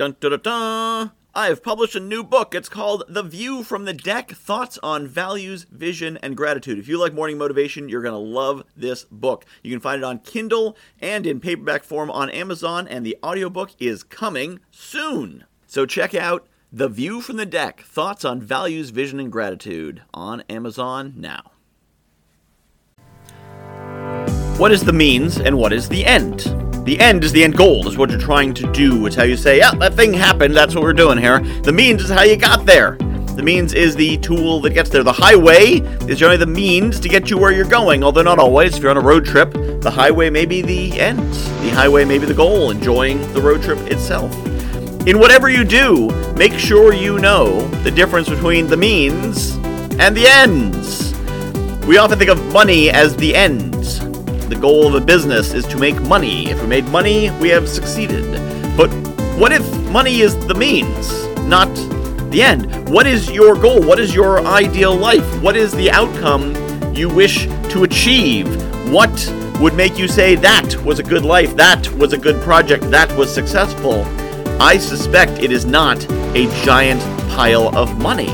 Dun dun dun dun. I have published a new book. It's called The View from the Deck Thoughts on Values, Vision, and Gratitude. If you like morning motivation, you're going to love this book. You can find it on Kindle and in paperback form on Amazon, and the audiobook is coming soon. So check out The View from the Deck Thoughts on Values, Vision, and Gratitude on Amazon now. What is the means and what is the end? The end is the end goal, is what you're trying to do. It's how you say, yeah, that thing happened, that's what we're doing here. The means is how you got there. The means is the tool that gets there. The highway is generally the means to get you where you're going, although not always. If you're on a road trip, the highway may be the end. The highway may be the goal, enjoying the road trip itself. In whatever you do, make sure you know the difference between the means and the ends. We often think of money as the end. The goal of a business is to make money. If we made money, we have succeeded. But what if money is the means, not the end? What is your goal? What is your ideal life? What is the outcome you wish to achieve? What would make you say that was a good life, that was a good project, that was successful? I suspect it is not a giant pile of money.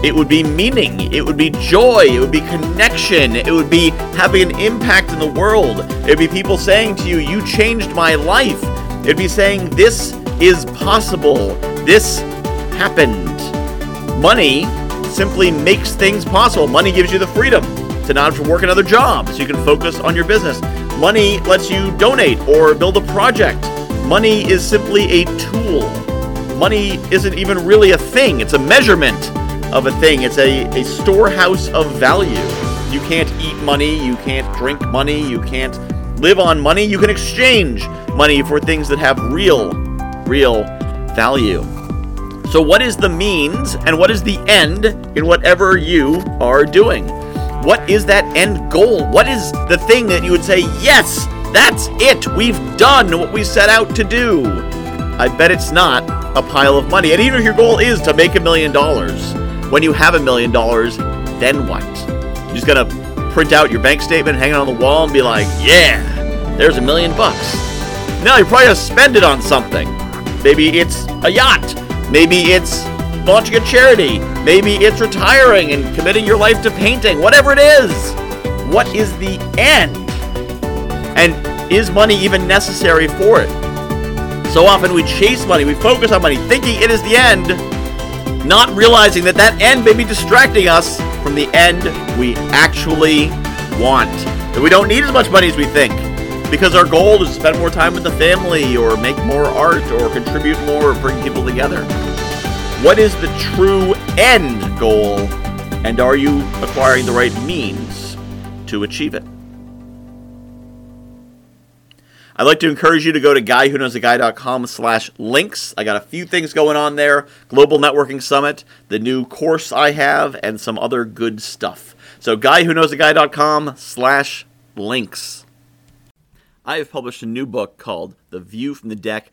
It would be meaning, it would be joy, it would be connection, it would be having an impact in the world. It would be people saying to you, You changed my life. It'd be saying, This is possible, this happened. Money simply makes things possible. Money gives you the freedom to not have to work another job so you can focus on your business. Money lets you donate or build a project. Money is simply a tool. Money isn't even really a thing, it's a measurement of a thing. It's a, a storehouse of value. You can't eat money, you can't drink money, you can't live on money. You can exchange money for things that have real, real value. So, what is the means and what is the end in whatever you are doing? What is that end goal? What is the thing that you would say, yes, that's it, we've done what we set out to do? I bet it's not a pile of money. And even if your goal is to make a million dollars, when you have a million dollars, then what? You're just gonna print out your bank statement, hang it on the wall, and be like, yeah, there's a million bucks. No, you're probably gonna spend it on something. Maybe it's a yacht. Maybe it's launching a charity. Maybe it's retiring and committing your life to painting. Whatever it is. What is the end? And is money even necessary for it? So often we chase money, we focus on money, thinking it is the end, not realizing that that end may be distracting us from the end we actually want. That we don't need as much money as we think because our goal is to spend more time with the family or make more art or contribute more or bring people together. What is the true end goal and are you acquiring the right means to achieve it? I'd like to encourage you to go to guywhoknowsaguy.com slash links. I got a few things going on there. Global Networking Summit, the new course I have, and some other good stuff. So guywhoknowsaguy.com slash links. I have published a new book called The View from the Deck